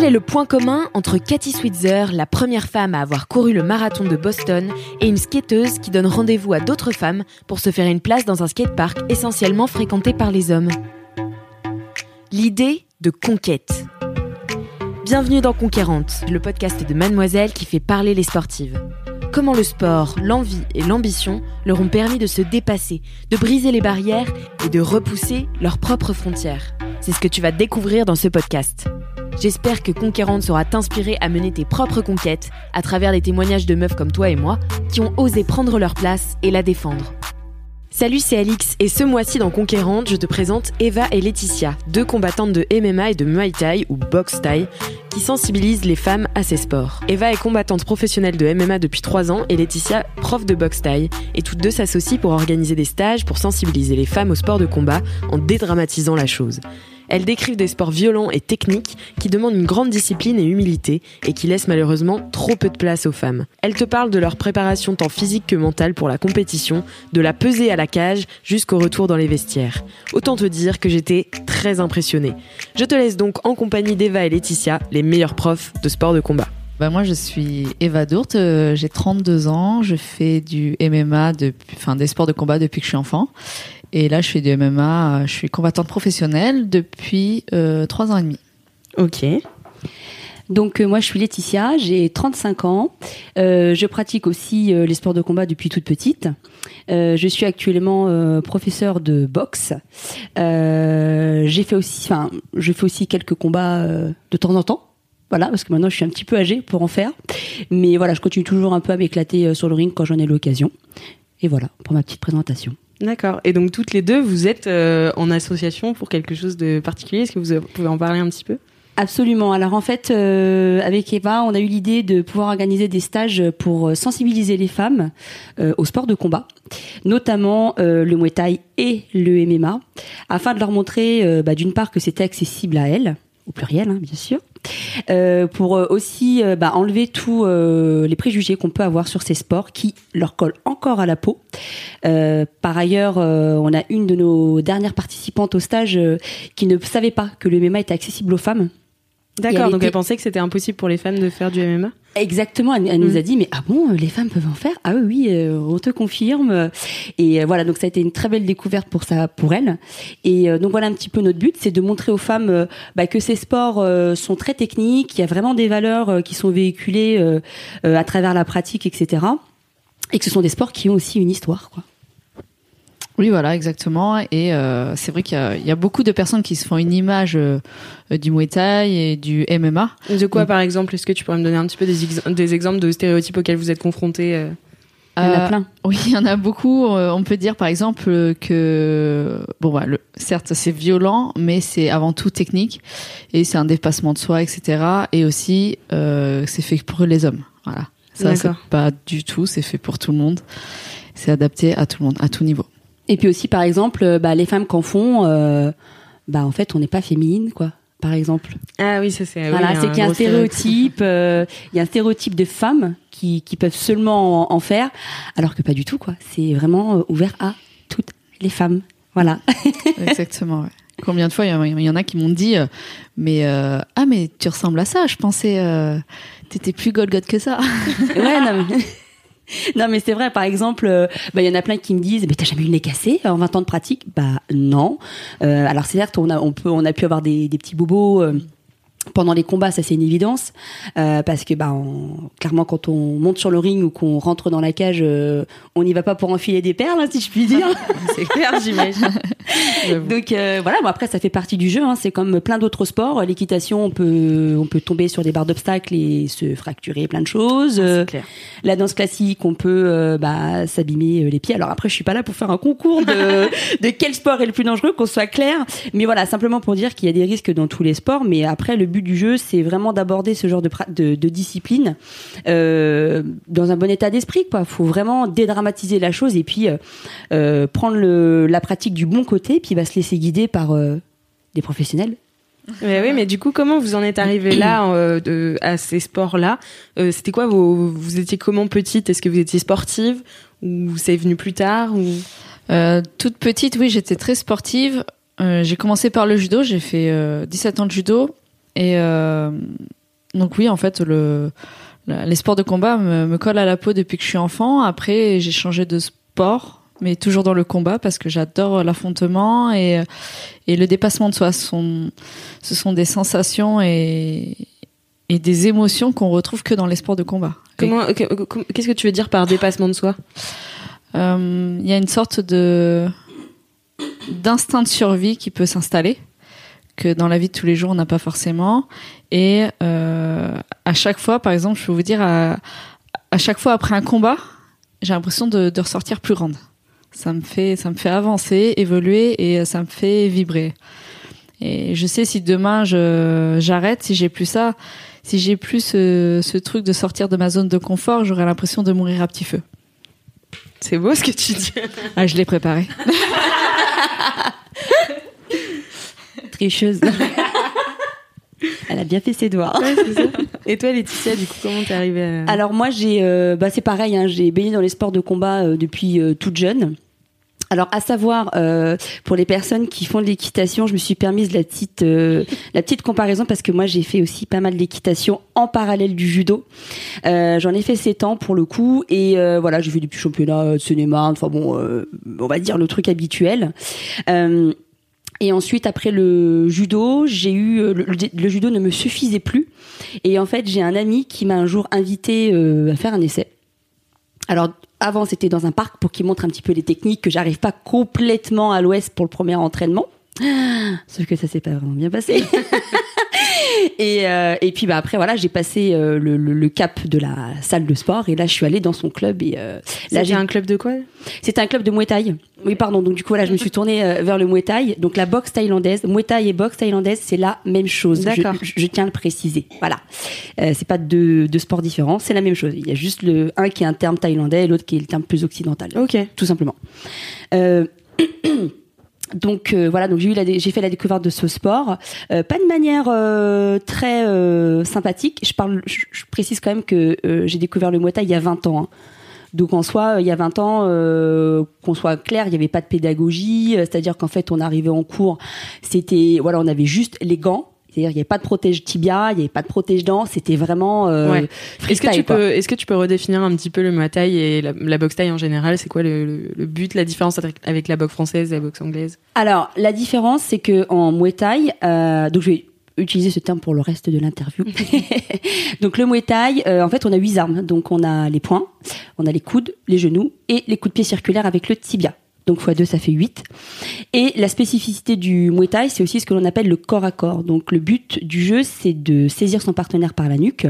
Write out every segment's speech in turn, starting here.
Quel est le point commun entre Cathy Switzer, la première femme à avoir couru le marathon de Boston, et une skateuse qui donne rendez-vous à d'autres femmes pour se faire une place dans un skatepark essentiellement fréquenté par les hommes? L'idée de conquête. Bienvenue dans Conquérante, le podcast de Mademoiselle qui fait parler les sportives. Comment le sport, l'envie et l'ambition leur ont permis de se dépasser, de briser les barrières et de repousser leurs propres frontières? C'est ce que tu vas découvrir dans ce podcast. J'espère que Conquérante saura t'inspirer à mener tes propres conquêtes à travers des témoignages de meufs comme toi et moi qui ont osé prendre leur place et la défendre. Salut, c'est Alix et ce mois-ci dans Conquérante, je te présente Eva et Laetitia, deux combattantes de MMA et de Muay Thai ou Box Thai qui sensibilisent les femmes à ces sports. Eva est combattante professionnelle de MMA depuis 3 ans et Laetitia prof de Box Thai et toutes deux s'associent pour organiser des stages pour sensibiliser les femmes au sport de combat en dédramatisant la chose. Elles décrivent des sports violents et techniques qui demandent une grande discipline et humilité et qui laissent malheureusement trop peu de place aux femmes. Elles te parlent de leur préparation tant physique que mentale pour la compétition, de la pesée à la cage jusqu'au retour dans les vestiaires. Autant te dire que j'étais très impressionnée. Je te laisse donc en compagnie d'Eva et Laetitia, les meilleurs profs de sport de combat. Bah moi je suis Eva Dourte, euh, j'ai 32 ans, je fais du MMA, enfin des sports de combat depuis que je suis enfant. Et là, je fais du MMA. Je suis combattante professionnelle depuis euh, trois ans et demi. Ok. Donc euh, moi je suis Laetitia, j'ai 35 ans. Euh, je pratique aussi euh, les sports de combat depuis toute petite. Je suis actuellement euh, professeur de boxe. j'ai fait aussi, enfin, je fais aussi quelques combats de temps en temps. Voilà, parce que maintenant je suis un petit peu âgée pour en faire. Mais voilà, je continue toujours un peu à m'éclater sur le ring quand j'en ai l'occasion. Et voilà pour ma petite présentation. D'accord. Et donc toutes les deux, vous êtes euh, en association pour quelque chose de particulier? Est-ce que vous pouvez en parler un petit peu? Absolument. Alors en fait, euh, avec Eva, on a eu l'idée de pouvoir organiser des stages pour sensibiliser les femmes euh, au sport de combat, notamment euh, le Muay Thai et le MMA, afin de leur montrer, euh, bah, d'une part, que c'était accessible à elles, au pluriel, hein, bien sûr, euh, pour euh, aussi euh, bah, enlever tous les préjugés qu'on peut avoir sur ces sports qui leur collent encore à la peau. Par ailleurs, on a une de nos dernières participantes au stage qui ne savait pas que le MMA était accessible aux femmes. D'accord, donc elle pensait que c'était impossible pour les femmes de faire du MMA Exactement, elle, elle nous a dit mais ah bon, les femmes peuvent en faire? Ah oui, euh, on te confirme. Et euh, voilà, donc ça a été une très belle découverte pour ça, pour elle. Et euh, donc voilà un petit peu notre but, c'est de montrer aux femmes euh, bah, que ces sports sont très techniques, il y a vraiment des valeurs qui sont véhiculées à travers la pratique, etc. Et que ce sont des sports qui ont aussi une histoire, quoi. Oui, voilà, exactement. Et euh, c'est vrai qu'il y, a- il y a beaucoup de personnes qui se font une image euh, du Muay Thai et du MMA. De quoi, par exemple Est-ce que tu pourrais me donner un petit peu des, ex- des exemples de stéréotypes auxquels vous êtes confrontés euh Il y en a Euh, plein. Oui, il y en a beaucoup. Euh, on peut dire par exemple euh, que bon, bah, le, certes c'est violent, mais c'est avant tout technique et c'est un dépassement de soi, etc. Et aussi euh, c'est fait pour les hommes. Voilà. Ça c'est pas du tout. C'est fait pour tout le monde. C'est adapté à tout le monde, à tout niveau. Et puis aussi, par exemple, euh, bah, les femmes qu'en font, euh, bah, en fait, on n'est pas féminine, quoi. Par exemple. Ah oui, ça c'est. oui, Voilà, c'est qu'il y a un stéréotype, euh, il y a un stéréotype de femmes qui, qui peuvent seulement en, en faire, alors que pas du tout, quoi. C'est vraiment ouvert à toutes les femmes. Voilà. Exactement. ouais. Combien de fois il y en a- il y, en a qui m'ont dit euh, mais euh, ah mais tu ressembles à ça. Je pensais euh, t'étais plus Golgoth que ça. ouais, non, mais... Non mais c'est vrai par exemple euh, bah, il y en a plein qui me disent mais t'as jamais eu le nez cassé en 20 ans de pratique? Bah non. Euh, alors c'est certes on a on peut on a pu avoir des, des petits bobos euh, pendant les combats, ça c'est une évidence, euh, parce que bah, on- clairement quand on monte sur le ring ou qu'on rentre dans la cage, euh, on n'y va pas pour enfiler des perles, hein, si je puis dire. C'est clair, j'imagine. Donc euh, voilà, bon, après ça fait partie du jeu. Hein, c'est comme plein d'autres sports. L'équitation, on peut on peut tomber sur des barres d'obstacles et se fracturer plein de choses. Euh, C'est clair. la danse classique, on peut euh, bah, s'abîmer euh, les pieds. Alors après, je suis pas là pour faire un concours de, de quel sport est le plus dangereux, qu'on soit clair. Mais voilà, simplement pour dire qu'il y a des risques dans tous les sports. Mais après, le but du jeu, c'est vraiment d'aborder ce genre de, pra- de, de discipline euh, dans un bon état d'esprit. Il faut vraiment dédramatiser la chose et puis euh, euh, prendre le, la pratique du bon côté, puis va se laisser guider par euh, des professionnels. Mais oui, mais du coup, comment vous en êtes arrivé là, euh, de, à ces sports-là? Euh, C'était quoi vos, Vous étiez comment petite? Est-ce que vous étiez sportive? Ou c'est venu plus tard? Ou... Euh, toute petite, oui, j'étais très sportive. Euh, j'ai commencé par le judo, j'ai fait euh, 17 ans de judo. Et euh, donc oui, en fait, le, les sports de combat me, me collent à la peau depuis que je suis enfant. Après, j'ai changé de sport, mais toujours dans le combat parce que j'adore l'affrontement et, et le dépassement de soi. Ce sont, ce sont des sensations et, et des émotions qu'on retrouve que dans les sports de combat. Comment Qu'est-ce que tu veux dire par dépassement de soi? Euh, il y a une sorte de d'instinct de survie qui peut s'installer que dans la vie de tous les jours on n'a pas forcément. Et euh, à chaque fois par exemple je peux vous dire à, à chaque fois après un combat j'ai l'impression de, de ressortir plus grande. Ça me fait ça me fait avancer évoluer et ça me fait vibrer. Et je sais si demain j'arrête si j'ai plus ça si j'ai plus ce, ce truc de sortir de ma zone de confort j'aurai l'impression de mourir à petit feu. C'est beau ce que tu dis. ah je l'ai préparé Tricheuse. Elle a bien fait ses doigts. Ouais, c'est ça. Et toi, Laetitia, du coup, comment t'es arrivée à... Alors moi j'ai, euh, bah c'est pareil, hein, j'ai baigné dans les sports de combat euh, depuis euh, toute jeune. Alors à savoir euh, pour les personnes qui font de l'équitation, je me suis permise la petite euh, la petite comparaison parce que moi j'ai fait aussi pas mal d'équitation en parallèle du judo. Euh, J'en ai fait 7 ans pour le coup et voilà j'ai fait des petits championnats de Seine-et-Marne, enfin bon on va dire le truc habituel. Euh, et ensuite, après le judo, j'ai eu euh, le, judo ne me suffisait plus. Et en fait, j'ai un ami qui m'a un jour invité euh, à faire un essai. Alors avant, c'était dans un parc pour qu'il montre un petit peu les techniques que j'arrive pas complètement à l'ouest pour le premier entraînement. Sauf que ça s'est pas vraiment bien passé. et, euh, et puis bah après voilà, j'ai passé euh, le, le- le cap de la salle de sport et là je suis allée dans son club et euh, là Là, j'ai un club de quoi? C'était un club de Muay Thai. Oui, pardon. Donc du coup, voilà, je me suis tournée euh, vers le Muay Thai. Donc la boxe thaïlandaise, Muay Thai et boxe thaïlandaise, c'est la même chose. D'accord. je- je tiens à le préciser. Voilà. Euh, c'est pas deux, deux sports différents, c'est la même chose. Il y a juste le un qui est un terme thaïlandais et l'autre qui est le terme plus occidental. Ok. Tout simplement. Euh, Donc euh, voilà, donc j'ai eu la j'ai fait la découverte de ce sport, Euh, pas de manière euh, très euh, sympathique. Je parle, je, précise quand même que euh, j'ai découvert le Muay il y a 20 ans. hein. Donc en soi, il y a 20 ans, euh, qu'on soit clair, il n'y avait pas de pédagogie, euh, c'est-à-dire qu'en fait, on arrivait en cours, c'était voilà, on avait juste les gants. C'est-à-dire, il n'y avait pas de protège tibia, il n'y avait pas de protège dents, c'était vraiment euh, Ouais. Est-ce que tu quoi. peux, est-ce que tu peux redéfinir un petit peu le Muay Thai et la, la boxe Thai en général? C'est quoi le, le- le but, la différence avec, avec la boxe française et la boxe anglaise? Alors, la différence, c'est que en Muay Thai, euh, donc je vais utiliser ce terme pour le reste de l'interview. donc le Muay Thai, euh, en fait, on a huit armes. Donc on a les poings, on a les coudes, les genoux et les coups de pied circulaires avec le tibia. Donc x 2 ça fait 8. Et la spécificité du Muay Thai, c'est aussi ce que l'on appelle le corps à corps. Donc le but du jeu, c'est de saisir son partenaire par la nuque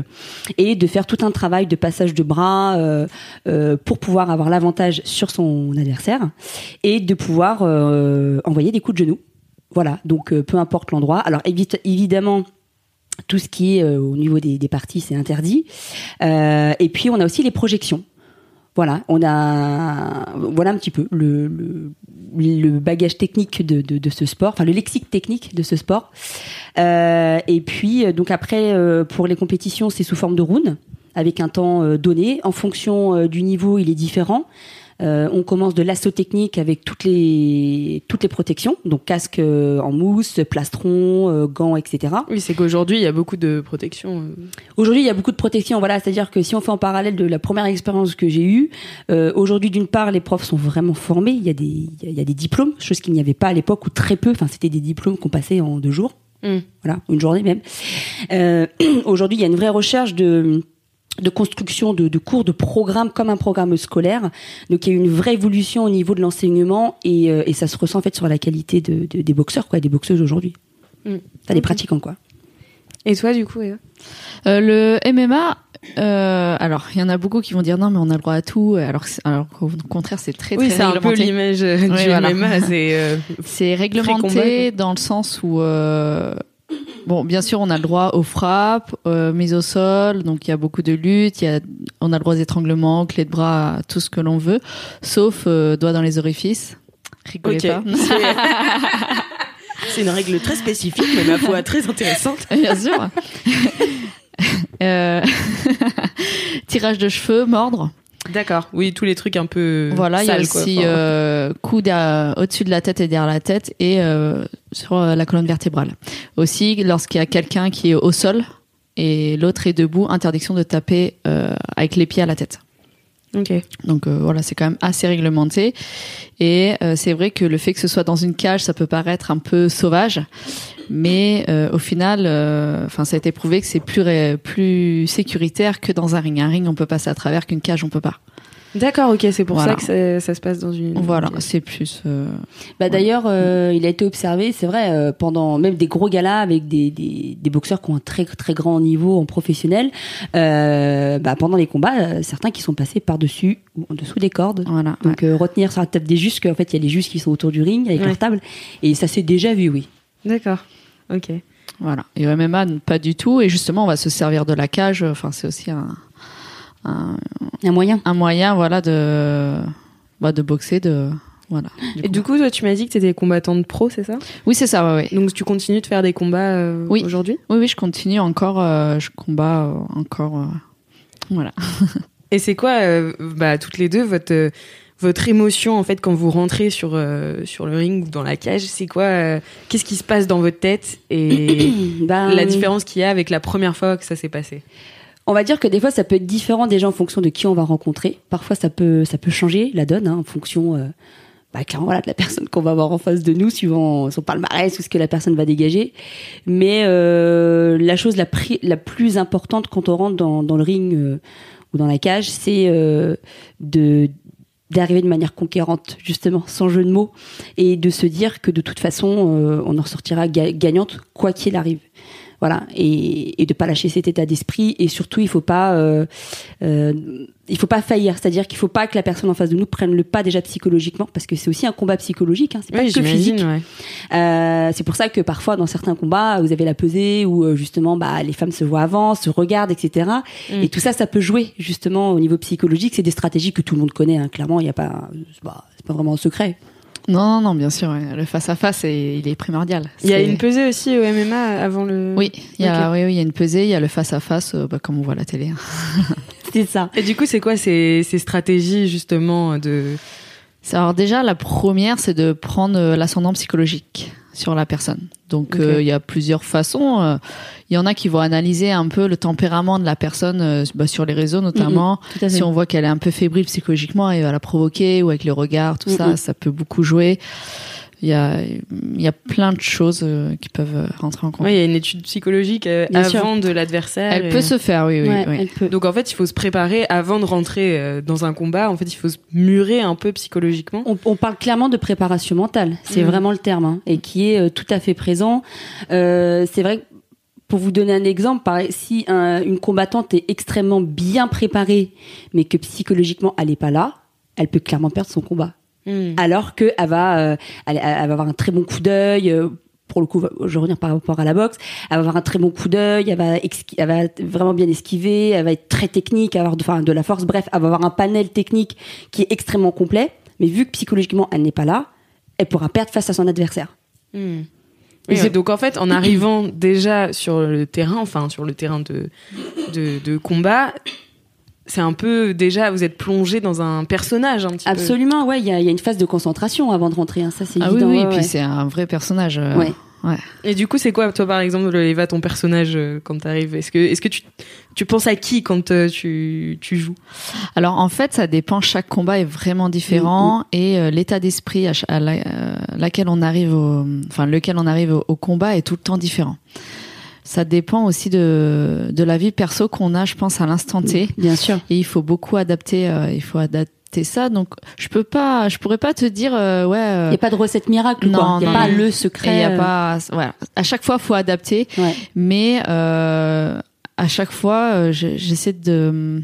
et de faire tout un travail de passage de bras euh, euh, pour pouvoir avoir l'avantage sur son adversaire et de pouvoir euh, envoyer des coups de genoux. Voilà, donc peu importe l'endroit. Alors évi- évidemment, tout ce qui est au niveau des, parties, c'est interdit. Et puis on a aussi les projections. Voilà, on a voilà un petit peu le, bagage technique de, ce sport, enfin le lexique technique de ce sport. Euh, et puis euh, donc après euh, pour les compétitions, c'est sous forme de round avec un temps donné. En fonction du niveau, il est différent. Euh, on commence de l'assaut technique avec toutes les toutes les protections, donc casque euh, en mousse, plastron, euh, gants, etc. Oui, c'est qu'aujourd'hui, il y a beaucoup de protection. euh. Aujourd'hui, il y a beaucoup de protection. Voilà, c'est-à-dire que si on fait en parallèle de la première expérience que j'ai eue, euh, aujourd'hui, d'une part, les profs sont vraiment formés. Il y a des, il y a- des diplômes, chose qu'il n'y avait pas à l'époque ou très peu. Enfin, c'était des diplômes qu'on passait en deux jours. Mm. Voilà, une journée même. Euh, Aujourd'hui, il y a une vraie recherche de de construction de, de cours, de programmes comme un programme scolaire. Donc il y a eu une vraie évolution au niveau de l'enseignement et, euh, et ça se ressent en fait sur la qualité de, de- des boxeurs, quoi, des boxeuses aujourd'hui. Mm. Enfin, des pratiquants, quoi. Et toi, du coup, Eva? Euh, le MMA, euh, alors il y en a beaucoup qui vont dire non mais on a le droit à tout, alors, que c'est- alors qu'au contraire c'est très Oui, très c'est un peu réglementé. l'image euh, du Oui, voilà. MMA. C'est euh, C'est réglementé dans le sens où, euh, bon, bien sûr, on a le droit aux frappes, euh, mise au sol, donc il y a beaucoup de luttes, il y a, on a le droit aux étranglements, clés de bras, tout ce que l'on veut, sauf euh, doigts dans les orifices. Rigolez pas. c'est une règle très spécifique, mais ma foi très intéressante. bien sûr. Euh, tirage de cheveux, mordre. D'accord. Oui, tous les trucs un peu. Voilà, il y a quoi. aussi Enfin, euh, derrière- au-dessus de la tête et derrière la tête et euh, sur euh, la colonne vertébrale. Aussi, lorsqu'il y a quelqu'un qui est au sol et l'autre est debout, interdiction de taper euh, avec les pieds à la tête. Ok. Donc voilà, c'est quand même assez réglementé. Et c'est vrai que le fait que ce soit dans une cage, ça peut paraître un peu sauvage, mais euh, au final, euh, enfin ça a été prouvé que c'est plus ré- plus sécuritaire que dans un ring. Un ring, on peut passer à travers qu'une cage, on peut pas. D'accord, ok, c'est pour Voilà. ça que ça, ça se passe dans une. Voilà, c'est plus. euh, Bah d'ailleurs, euh, il a été observé, c'est vrai, euh, pendant même des gros galas avec des, des, des boxeurs qui ont un très très grand niveau en professionnel. Euh, bah pendant les combats, euh, certains qui sont passés par dessus ou en dessous des cordes. Voilà. Donc euh, retenir sur la table des justes, qu'en fait il y a les justes qui sont autour du ring avec Ouais. leur table, et ça s'est déjà vu, oui. D'accord. Ok. Voilà. Et au MMA, pas du tout. Et justement, on va se servir de la cage. Enfin, c'est aussi un, un, Un moyen. un moyen, voilà, de, bah, de boxer, de, voilà. Et du coup, toi, tu m'as dit que tu étais combattante pro, c'est ça? Oui, c'est ça, ouais, ouais. Donc, tu continues de faire des combats euh, Oui. aujourd'hui? Oui, oui, je continue encore, euh, je combats euh, encore, euh, voilà. Et c'est quoi, euh, bah, toutes les deux, votre, euh, votre émotion, en fait, quand vous rentrez sur, euh, sur le ring ou dans la cage C'est quoi euh, Qu'est-ce qui se passe dans votre tête Et Ben, la différence qu'il y a avec la première fois que ça s'est passé? On va dire que des fois, ça peut être différent déjà en fonction de qui on va rencontrer. Parfois, ça peut, ça peut changer la donne hein, en fonction, euh, bah, clairement, voilà, de la personne qu'on va avoir en face de nous, suivant son palmarès ou ce que la personne va dégager. Mais euh, la chose la, la plus importante quand on rentre dans, dans le ring euh, ou dans la cage, c'est euh, de d'arriver de manière conquérante, justement, sans jeu de mots, et de se dire que de toute façon, euh, on en ressortira ga- gagnante, quoi qu'il arrive. Voilà, et, et de pas lâcher cet état d'esprit, et surtout, il faut pas, euh, euh, il faut pas faillir, c'est-à-dire qu'il faut pas que la personne en face de nous prenne le pas déjà psychologiquement, parce que c'est aussi un combat psychologique, hein, c'est pas Oui, que physique. ouais. Euh, c'est pour ça que parfois dans certains combats, vous avez la pesée où euh, justement bah, les femmes se voient avant, se regardent, etc. Mm. Et tout ça, ça peut jouer justement au niveau psychologique. C'est des stratégies que tout le monde connaît. Hein. Clairement, il n'y a pas, pas, c'est pas vraiment un secret. Non, non, non, bien sûr, le face à face, il est primordial. Il y a une pesée aussi au MMA avant le. Oui, il y a, oui, oui, il y a une pesée, il y a le face à face, euh, bah, comme on voit à la télé. hein. C'est ça. Et du coup, c'est quoi ces, ces stratégies justement de. Alors déjà, la première, c'est de prendre euh, l'ascendant psychologique sur la personne. Donc euh, il y a plusieurs façons. euh, Il y en a qui vont analyser un peu le tempérament de la personne euh, bah, sur les réseaux notamment. Si on voit qu'elle est un peu fébrile psychologiquement, elle va la provoquer ou avec le regard, tout ça, ça peut beaucoup jouer. Il y a, il y a plein de choses euh, qui peuvent euh, rentrer en compte. Il y a une étude psychologique euh, sûr. avant de l'adversaire. Elle et- peut se faire, oui, oui. Ouais, oui. elle peut. Donc en fait, il faut se préparer avant de rentrer euh, dans un combat. En fait, il faut se murer un peu psychologiquement. On, on parle clairement de préparation mentale, c'est Mhm. vraiment le terme, hein, et qui est euh, tout à fait présent. Euh, c'est vrai que pour vous donner un exemple, si un- une combattante est extrêmement bien préparée, mais que psychologiquement elle n'est pas là, elle peut clairement perdre son combat. Hmm. alors que elle va, euh, elle, elle va avoir un très bon coup d'œil. euh, pour le coup, je vais revenir par rapport à la boxe. Elle va avoir un très bon coup d'œil. Elle va, exqui- elle va vraiment bien esquiver. Elle va être très technique, avoir de, enfin, de la force. Bref, elle va avoir un panel technique qui est extrêmement complet. Mais vu que psychologiquement elle n'est pas là, elle pourra perdre face à son adversaire. Oui, ouais, donc en fait, en arrivant déjà sur le terrain, enfin sur le terrain de, de, de combat, c'est un peu déjà, vous êtes plongé dans un personnage un petit Absolument, ouais. Il y a, y a une phase de concentration avant de rentrer. hein, ça, c'est Ah oui, évident. oui, ouais, puis ouais. c'est un vrai personnage. euh, Ouais. Ouais. Et du coup, c'est quoi, toi, par exemple, Eva, ton personnage euh, quand t'arrives? Est-ce que, est-ce que tu, tu penses à qui quand euh, tu, tu joues? Alors en fait, ça dépend. Chaque combat est vraiment différent et euh, l'état d'esprit à, la- euh, laquelle on arrive, au, enfin lequel on arrive au, au combat est tout le temps différent. Ça dépend aussi de de la vie perso qu'on a, je pense, à l'instant T. Bien sûr. Et il faut beaucoup adapter. euh, il faut adapter ça. Donc je peux pas, je pourrais pas te dire euh, ouais. euh, Il n'y a pas de recette miracle, quoi. Non, Il n'y a non, pas non. le et secret. il y a euh, pas, voilà. À chaque fois, faut adapter. ouais. Mais euh, à chaque fois, euh, je- j'essaie de,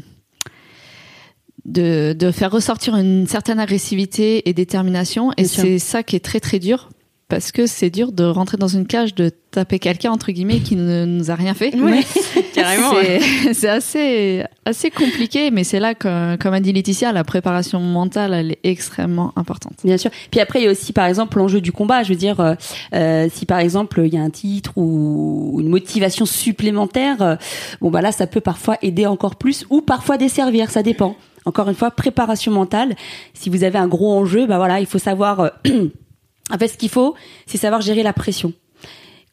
de de faire ressortir une certaine agressivité et détermination. Et c'est ça qui est très très dur parce que c'est dur de rentrer dans une cage, de taper quelqu'un entre guillemets qui ne nous a rien fait. Ouais, carrément. c'est assez assez compliqué, mais c'est là que, comme a dit Laetitia, la préparation mentale elle est extrêmement importante. Bien sûr. Puis après, il y a aussi, par exemple, l'enjeu du combat. Je veux dire, euh, euh, si par exemple il y a un titre ou une motivation supplémentaire, euh, bon bah là, ça peut parfois aider encore plus ou parfois desservir. Ça dépend. Encore une fois, préparation mentale. Si vous avez un gros enjeu, bah voilà, il faut savoir. euh, en fait, ce qu'il faut, c'est savoir gérer la pression.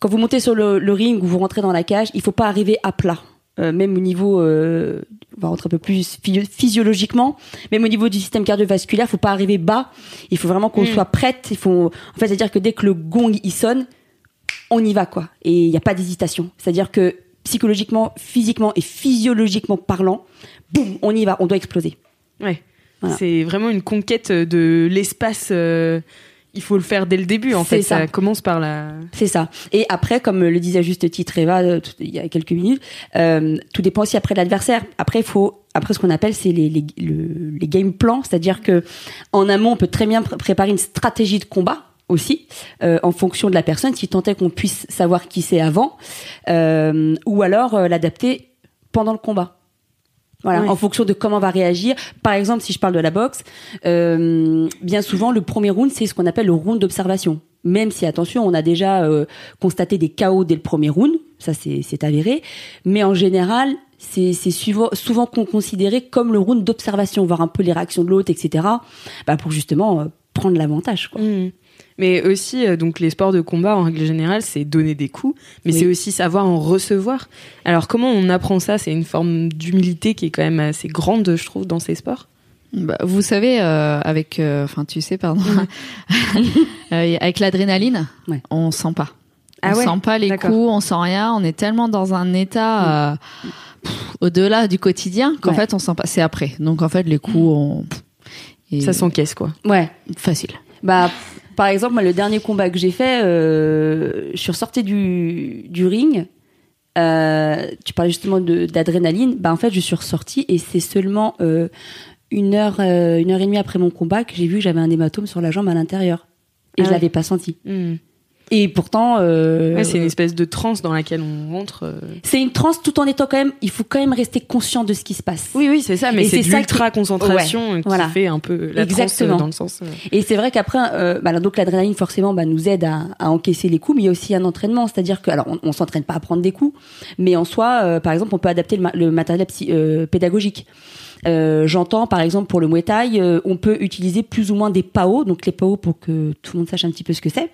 Quand vous montez sur le, le ring ou vous rentrez dans la cage, il faut pas arriver à plat. Euh, même au niveau, euh, on va rentrer un peu plus phy- physiologiquement, même au niveau du système cardiovasculaire, faut pas arriver bas. Il faut vraiment qu'on Mm. soit prête. Il faut, en fait, c'est-à-dire que dès que le gong il sonne, on y va quoi. Et il n'y a pas d'hésitation. C'est-à-dire que psychologiquement, physiquement et physiologiquement parlant, boum, on y va, on doit exploser. Ouais. Voilà. C'est vraiment une conquête de l'espace. euh, il faut le faire dès le début, en fait. Ça. ça. commence par la. C'est ça. Et après, comme le disait juste titre Eva euh, tout- il y a quelques minutes, euh, tout dépend aussi après l'adversaire. Après, il faut après ce qu'on appelle c'est les les, le- les game plans, c'est-à-dire que en amont, on peut très bien pr- préparer une stratégie de combat aussi euh, en fonction de la personne, si tant est qu'on puisse savoir qui c'est avant, euh, ou alors euh, l'adapter pendant le combat. Voilà, Ouais. en fonction de comment on va réagir. Par exemple, si je parle de la boxe, euh, bien souvent, le premier round, c'est ce qu'on appelle le round d'observation. Même si, attention, on a déjà euh, constaté des chaos dès le premier round, ça c'est avéré, mais en général, c'est souvent, souvent con- considéré comme le round d'observation, voir un peu les réactions de l'autre, etc., bah, pour justement euh, prendre l'avantage. quoi. Mhm. Mais aussi, euh, donc les sports de combat en règle générale, c'est donner des coups, mais Oui. c'est aussi savoir en recevoir. Alors comment on apprend ça? C'est une forme d'humilité qui est quand même assez grande, je trouve, dans ces sports. Bah, vous savez, euh, avec, euh, enfin, tu sais, pardon, avec l'adrénaline, Ouais. on sent pas. Ah on ouais? sent pas les coups, on sent rien. On est tellement dans un état au-delà du quotidien qu'en Ouais. fait, on sent pas. C'est après. Donc en fait, les coups, on... et- Ça s'encaisse, quoi. Ouais. facile. Bah, par exemple, moi, le dernier combat que j'ai fait, euh, je suis ressortie du, du ring. Euh, tu parlais justement d'adrénaline. Bah, en fait, je suis ressortie et c'est seulement euh, une heure, une heure et demie après mon combat que j'ai vu que j'avais un hématome sur la jambe à l'intérieur. Et Ah je ouais. l'avais pas senti. Mhm. Et pourtant, euh, Ouais, c'est une espèce de transe dans laquelle on rentre. euh. c'est une transe tout en étant quand même. Il faut quand même rester conscient de ce qui se passe. Oui, oui, c'est ça, mais c'est l'ultra concentration Ouais, qui voilà. fait un peu la transe Exactement. euh, dans le sens. euh, Et c'est vrai qu'après, euh, bah, donc l'adrénaline forcément bah, nous aide à, à encaisser les coups, mais il y a aussi un entraînement, c'est-à-dire que alors on, on s'entraîne pas à prendre des coups, mais en soi, euh, par exemple, on peut adapter le, ma- le matériel psy- euh, pédagogique. Euh, J'entends par exemple pour le Muay Thai, euh, on peut utiliser plus ou moins des PAO. Donc les PAO, pour que tout le monde sache un petit peu ce que c'est,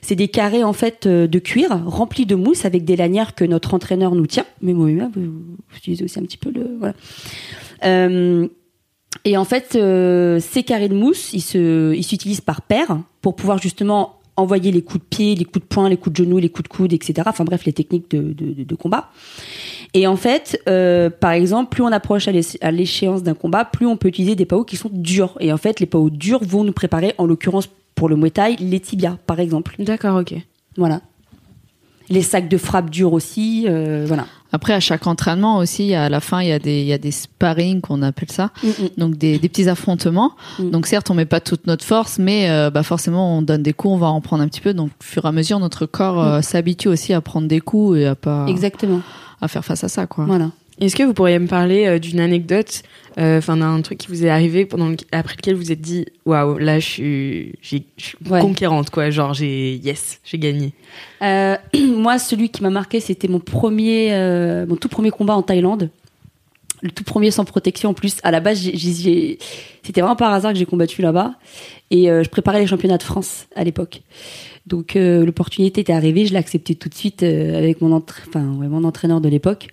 c'est des carrés en fait euh, de cuir remplis de mousse avec des lanières que notre entraîneur nous tient. Mais moi, vous, utilisez aussi un petit peu le et en fait, ces carrés de mousse, ils se, ils s'utilisent par paire pour pouvoir justement envoyer les coups de pied, les coups de poing, les coups de genoux, les coups de coude, etc. Enfin bref, les techniques de combat. Et en fait, euh, par exemple, plus on approche à l'échéance d'un combat, plus on peut utiliser des PAO qui sont durs. Et en fait, les PAO durs vont nous préparer, en l'occurrence pour le Muay Thai, les tibias, par exemple. D'accord, ok. Voilà. Les sacs de frappe durs aussi, euh, voilà. Après, à chaque entraînement aussi, à la fin, il y a des, il y a des sparring qu'on appelle ça. Mm, mm. Donc des, des petits affrontements. Mm. Donc certes, on met pas toute notre force, mais euh, bah forcément, on donne des coups, on va en prendre un petit peu. Donc au fur et à mesure, notre corps euh, s'habitue aussi à prendre des coups et à pas Exactement. À faire face à ça, quoi. Voilà. Est-ce que vous pourriez me parler euh, d'une anecdote, euh, enfin d'un truc qui vous est arrivé pendant le- après lequel vous êtes dit waouh là je suis, j'ai- je suis Ouais. conquérante quoi, genre j'ai yes j'ai gagné. Euh, moi, celui qui m'a marqué, c'était mon premier, euh, mon tout premier combat en Thaïlande. le tout premier sans protection en plus. À la base, j'ai- j'ai- j'ai- c'était vraiment par hasard que j'ai combattu là-bas. Et euh, je préparais les championnats de France à l'époque. Donc euh, l'opportunité était arrivée, je l'ai acceptée tout de suite euh, avec mon, entra- enfin, ouais, mon entraîneur de l'époque.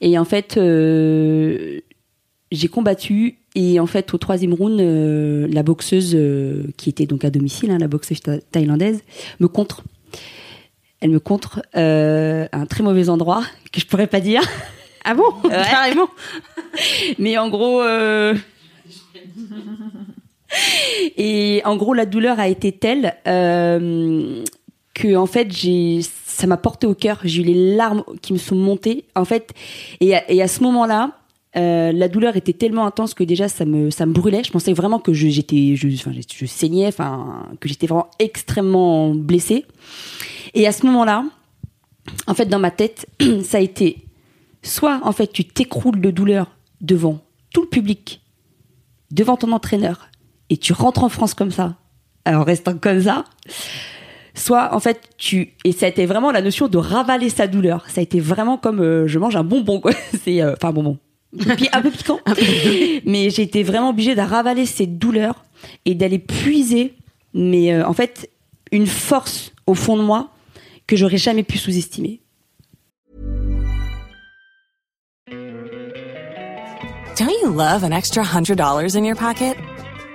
Et en fait, euh, j'ai combattu et en fait au troisième round, la boxeuse qui était donc à domicile, hein, la boxeuse tha- thaïlandaise, me contre. Elle me contre à un très mauvais endroit que je pourrais pas dire. Ah bon? Ouais. Carrément. Mais en gros, et en gros, la douleur a été telle euh, que en fait, j'ai, ça m'a porté au cœur. J'ai eu les larmes qui me sont montées. En fait, et à, ce moment-là. euh, la douleur était tellement intense que déjà ça me ça me brûlait. Je pensais vraiment que j'étais je, je saignais, enfin que j'étais vraiment extrêmement blessée. Et à ce moment-là, en fait, dans ma tête, ça a été soit en fait tu t'écroules de douleur devant tout le public, devant ton entraîneur, et tu rentres en France comme ça, en restant comme ça, soit en fait tu et ça a été vraiment la notion de ravaler sa douleur. Ça a été vraiment comme euh, je mange un bonbon quoi. C'est euh, enfin un bonbon. Puis un peu piquant, mais j'ai été vraiment obligée de ravaler cette douleur et d'aller puiser, mais euh, en fait une force au fond de moi que j'aurais jamais pu sous-estimer. Don't you love an extra $100 in your pocket?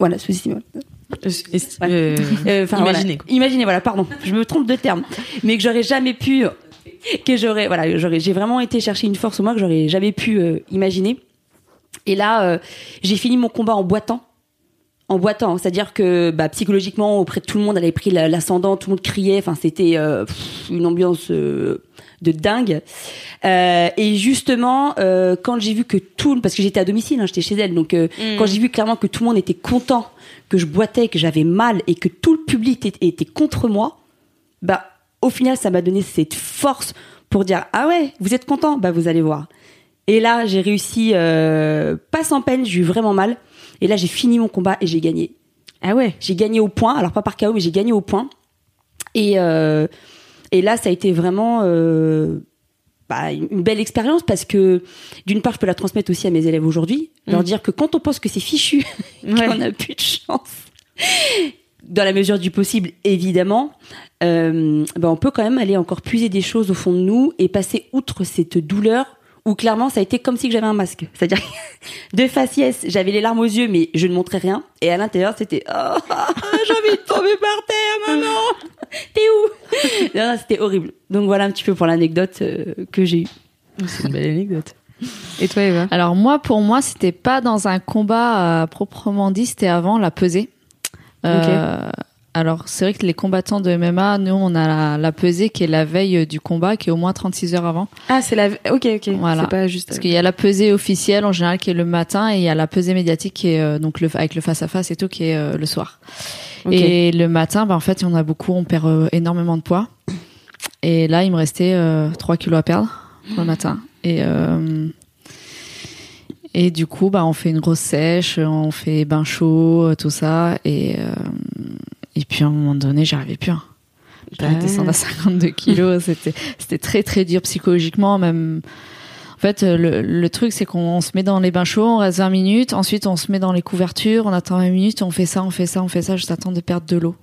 Voilà, sous-estimé. Euh, Euh, Imaginez, voilà. Imaginez, voilà, pardon, je me trompe de terme, mais que j'aurais jamais pu, que j'aurais, voilà, j'aurais, j'ai vraiment été chercher une force en moi que j'aurais jamais pu euh, imaginer. Et là, euh, j'ai fini mon combat en boitant, en boitant, c'est-à-dire que bah, psychologiquement auprès de tout le monde, elle avait pris la- l'ascendant, tout le monde criait, enfin c'était euh, une ambiance euh, de dingue. Euh, et justement, quand j'ai vu que tout, parce que j'étais à domicile, hein, j'étais chez elle, donc euh, quand j'ai vu clairement que tout le monde était content, que je boitais, que j'avais mal et que tout le public était, était contre moi, bah au final ça m'a donné cette force pour dire ah ouais vous êtes content? Bah vous allez voir. Et là j'ai réussi pas sans peine, j'ai eu vraiment mal. Et là j'ai fini mon combat et j'ai gagné. Ah ouais. J'ai gagné au point, alors pas par KO, mais j'ai gagné au point. Et, euh, et là, ça a été vraiment euh, bah, une belle expérience parce que, d'une part, je peux la transmettre aussi à mes élèves aujourd'hui, leur dire que quand on pense que c'est fichu, Ouais. qu'on a plus de chance, dans la mesure du possible, évidemment, euh, bah, on peut quand même aller encore puiser des choses au fond de nous et passer outre cette douleur où clairement ça a été comme si j'avais un masque. C'est-à-dire de faciès, j'avais les larmes aux yeux mais je ne montrais rien et à l'intérieur c'était oh, j'ai envie de tomber par terre maman. T'es où? Non, non, C'était horrible. Donc voilà un petit peu pour l'anecdote euh, que j'ai eue. C'est une belle anecdote. Et toi, Eva? Alors moi, pour moi, c'était pas dans un combat euh, proprement dit, c'était avant la pesée. Euh, Alors c'est vrai que les combattants de MMA, nous on a la, la pesée qui est la veille euh, du combat, qui est au moins 36 heures avant. Ah, c'est la. Ok, ok. Voilà. C'est pas juste. Parce qu'il y a la pesée officielle en général qui est le matin et il y a la pesée médiatique qui est euh, donc le, avec le face à face et tout qui est euh, le soir. Et le matin, bah, en fait, on a beaucoup, on perd euh, énormément de poids. Et là, il me restait euh, 3 kilos à perdre le matin. Et euh, et du coup, bah, on fait une grosse sèche, on fait bain chaud, euh, tout ça. Et euh, et puis à un moment donné, j'arrivais plus. hein. Je Bah. descendre à 52 kilos. C'était c'était très très dur psychologiquement, même. En fait, euh, le, le truc, c'est qu'on on se met dans les bains chauds, on reste 20 minutes, ensuite on se met dans les couvertures, on attend 20 minutes, on fait ça, on fait ça, on fait ça, juste attendre de perdre de l'eau.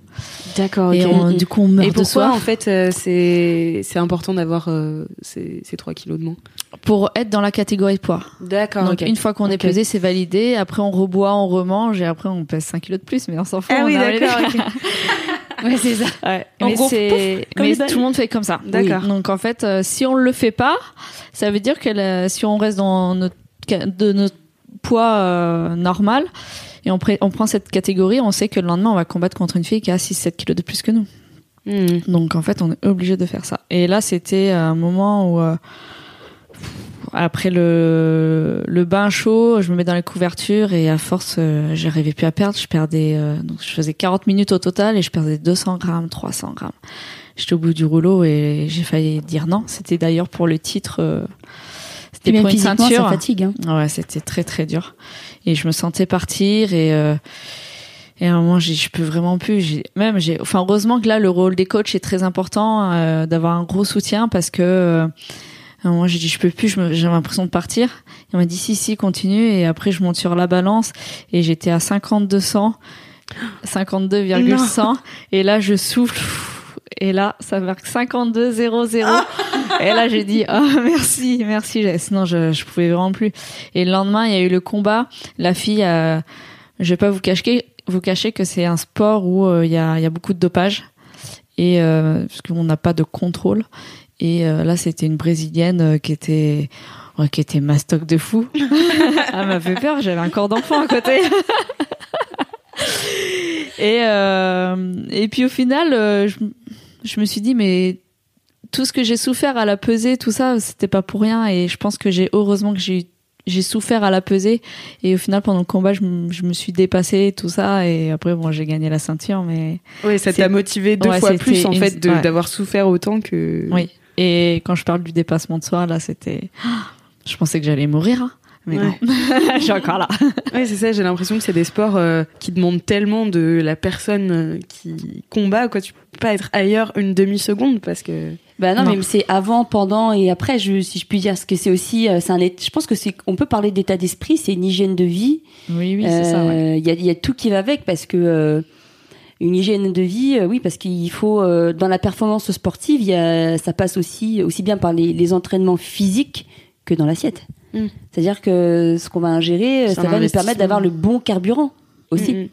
D'accord, Et ok. on- du coup, on meurt Et de pourquoi, soif. en fait, euh, c'est c'est important d'avoir euh, ces, ces 3 kilos de moins? Pour être dans la catégorie de poids. D'accord, Donc, une fois qu'on est pesé, c'est validé. Après, on reboit, on remange, et après, on pèse 5 kilos de plus, mais on s'en fout. Ah on oui, d'accord, ok. Ouais, c'est ça. Ouais. Mais, gros, mais tout le monde fait comme ça. D'accord. Oui. Donc en fait, euh, si on le fait pas, ça veut dire que la- si on reste dans notre ca- de notre poids euh, normal et on, pré- on prend cette catégorie, on sait que le lendemain on va combattre contre une fille qui a 6-7 kilos de plus que nous. Hmm. Donc en fait, on est obligé de faire ça. Et là, c'était un moment où euh, après le, le bain chaud, je me mets dans les couvertures et à force, euh, j'arrivais plus à perdre. Je perdais, euh, donc je faisais 40 minutes au total et je perdais 200 grammes, 300 grammes. J'étais au bout du rouleau et j'ai failli dire non. C'était d'ailleurs pour le titre. euh, c'était pour une ceinture. ça fatigue. Hein. Ouais, c'était très très dur. Et je me sentais partir et euh, et à un moment j'ai je peux vraiment plus. J'ai même j'ai enfin heureusement que là le rôle des coachs est très important euh, d'avoir un gros soutien parce que euh, moment j'ai dit je peux plus, j'ai l'impression de partir. Il m'a dit si si continue. Et après je monte sur la balance. Et j'étais à 52 100 52,100 et là je souffle. Et là ça marque 52 0 0 et là j'ai dit oh merci merci sinon je je pouvais vraiment plus. Et le lendemain il y a eu le combat. La fille a je vais pas vous cacher vous cacher que c'est un sport où euh, il y a il y a beaucoup de dopage. Et euh, parce qu'on n'a pas de contrôle et euh, là c'était une brésilienne euh, qui était ouais, qui était mastoc de fou. Elle m'a fait peur j'avais un corps d'enfant à côté. Et euh, et puis au final euh, je, je me suis dit mais tout ce que j'ai souffert à la pesée tout ça c'était pas pour rien. Et je pense que j'ai heureusement que j'ai eu j'ai souffert à la pesée et au final pendant le combat je, me- je me suis dépassée tout ça. Et après bon j'ai gagné la ceinture mais Oui, ça t'a motivé deux Ouais, fois plus en fait ouais. d'avoir souffert autant que. oui et quand je parle du dépassement de soi là c'était je pensais que j'allais mourir hein. mais Ouais. non je suis encore là Ouais, c'est ça. J'ai l'impression que c'est des sports euh, qui demandent tellement de la personne euh, qui combat. Quoi, tu peux pas être ailleurs une demi seconde parce que. Bah non, Non. mais c'est avant, pendant et après, je, si je puis dire, parce que c'est aussi, euh, c'est un, je pense que c'est, on peut parler d'état d'esprit, c'est une hygiène de vie. oui oui c'est ça ouais. Il y, a, il y a tout qui va avec parce que euh, une hygiène de vie, euh, oui, parce qu'il faut euh, dans la performance sportive, il y a, ça passe aussi aussi bien par les, les entraînements physiques que dans l'assiette. Mm. C'est-à-dire que ce qu'on va ingérer, ça va nous permettre d'avoir le bon carburant aussi. Mm, mm.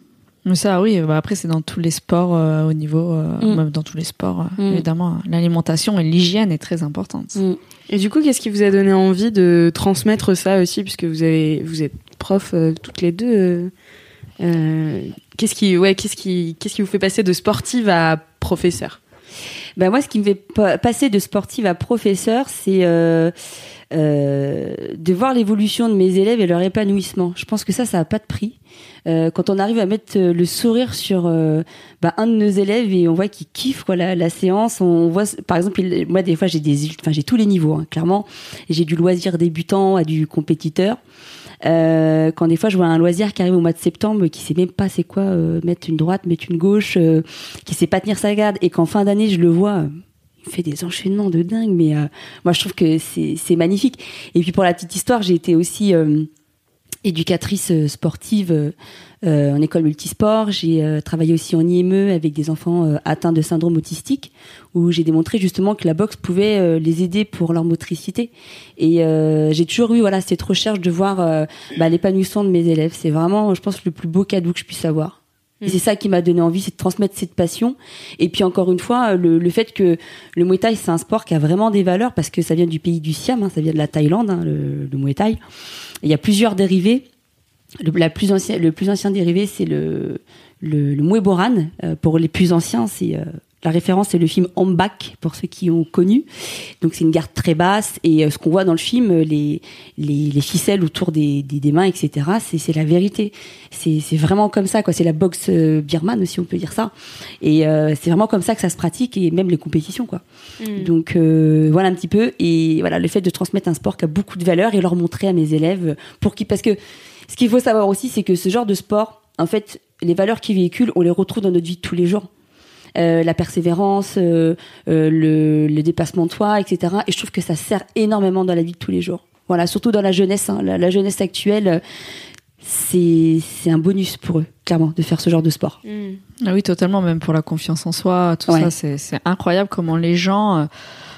Mais ça, oui, bah après, c'est dans tous les sports euh, au niveau, euh, même dans tous les sports, euh, évidemment. L'alimentation et l'hygiène est très importante. Et du coup, qu'est-ce qui vous a donné envie de transmettre ça aussi, puisque vous avez, vous êtes prof euh, toutes les deux. Euh, qu'est-ce qui, ouais, qu'est-ce qui, qu'est-ce qui vous fait passer de sportive à professeur? Ben moi, ce qui me fait pa- passer de sportive à professeur, c'est euh, euh, de voir l'évolution de mes élèves et leur épanouissement. Je pense que ça, ça a pas de prix. Quand on arrive à mettre le sourire sur ben, un de nos élèves et on voit qu'il kiffe la, séance, on voit, par exemple, moi des fois j'ai des, enfin j'ai tous les niveaux, hein, clairement. J'ai du loisir débutant à du compétiteur. Euh, quand des fois je vois un loisir qui arrive au mois de septembre, qui sait même pas c'est quoi euh, mettre une droite, mettre une gauche, euh, qui sait pas tenir sa garde, et qu'en fin d'année je le vois, euh, il fait des enchaînements de dingue. Mais moi je trouve que c'est magnifique. Et puis pour la petite histoire, j'ai été aussi éducatrice sportive en école multisport. J'ai euh, travaillé aussi en IME avec des enfants euh, atteints de syndrome autistique, où j'ai démontré justement que la boxe pouvait euh, les aider pour leur motricité. Et euh, j'ai toujours eu voilà cette recherche de voir euh, bah, l'épanouissement de mes élèves. C'est vraiment, je pense, le plus beau cadeau que je puisse avoir. Et c'est ça qui m'a donné envie, c'est de transmettre cette passion. Et puis encore une fois, le, le fait que le Muay Thai, c'est un sport qui a vraiment des valeurs parce que ça vient du pays du Siam, hein, ça vient de la Thaïlande, hein, le, le Muay Thai. Il y a plusieurs dérivés. Le, la plus ancien, le plus ancien dérivé, c'est le, le, le Muay Boran. Euh, pour les plus anciens, c'est euh, la référence, c'est le film Ombak pour ceux qui ont connu. Donc c'est une garde très basse et euh, ce qu'on voit dans le film, euh, les, les, les ficelles autour des, des, des mains, etc. C'est c'est la vérité. C'est c'est vraiment comme ça, quoi. C'est la boxe euh, birmane aussi, on peut dire ça. Et euh, c'est vraiment comme ça que ça se pratique et même les compétitions, quoi. Donc euh, voilà un petit peu et voilà le fait de transmettre un sport qui a beaucoup de valeur et leur montrer à mes élèves pour qui parce que ce qu'il faut savoir aussi c'est que ce genre de sport en fait les valeurs qu'ils véhiculent on les retrouve dans notre vie de tous les jours. Euh, la persévérance euh, euh, le, le dépassement de soi etc et je trouve que ça sert énormément dans la vie de tous les jours. Voilà surtout dans la jeunesse hein. la, la jeunesse actuelle c'est c'est un bonus pour eux clairement de faire ce genre de sport. Ah oui, totalement, même pour la confiance en soi, tout Ouais. ça, c'est c'est incroyable comment les gens, euh,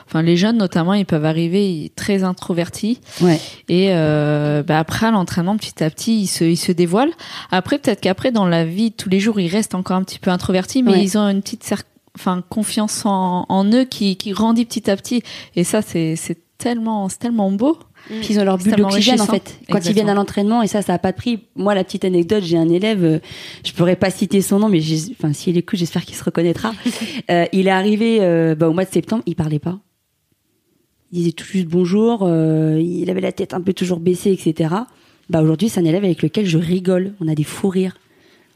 enfin les jeunes notamment, ils peuvent arriver très introvertis ouais et euh, bah, après à l'entraînement, petit à petit, ils se, ils se dévoilent. Après, peut-être qu'après, dans la vie de tous les jours, ils restent encore un petit peu introvertis, mais Ouais. ils ont une petite enfin confiance en, en eux qui, qui grandit petit à petit. Et ça, c'est c'est tellement, c'est tellement beau. Puis ils ont leur bulle tellement d'oxygène en fait. Quand ils viennent à l'entraînement et ça, ça a pas de prix. Moi, la petite anecdote, j'ai un élève, euh, je pourrais pas citer son nom, mais j'ai- enfin s'il écoute, j'espère qu'il se reconnaîtra. Euh, il est arrivé euh, bah, au mois de septembre, il parlait pas. Il disait tout juste bonjour, euh, il avait la tête un peu toujours baissée, etc. Bah aujourd'hui, c'est un élève avec lequel je rigole. On a des fous rires.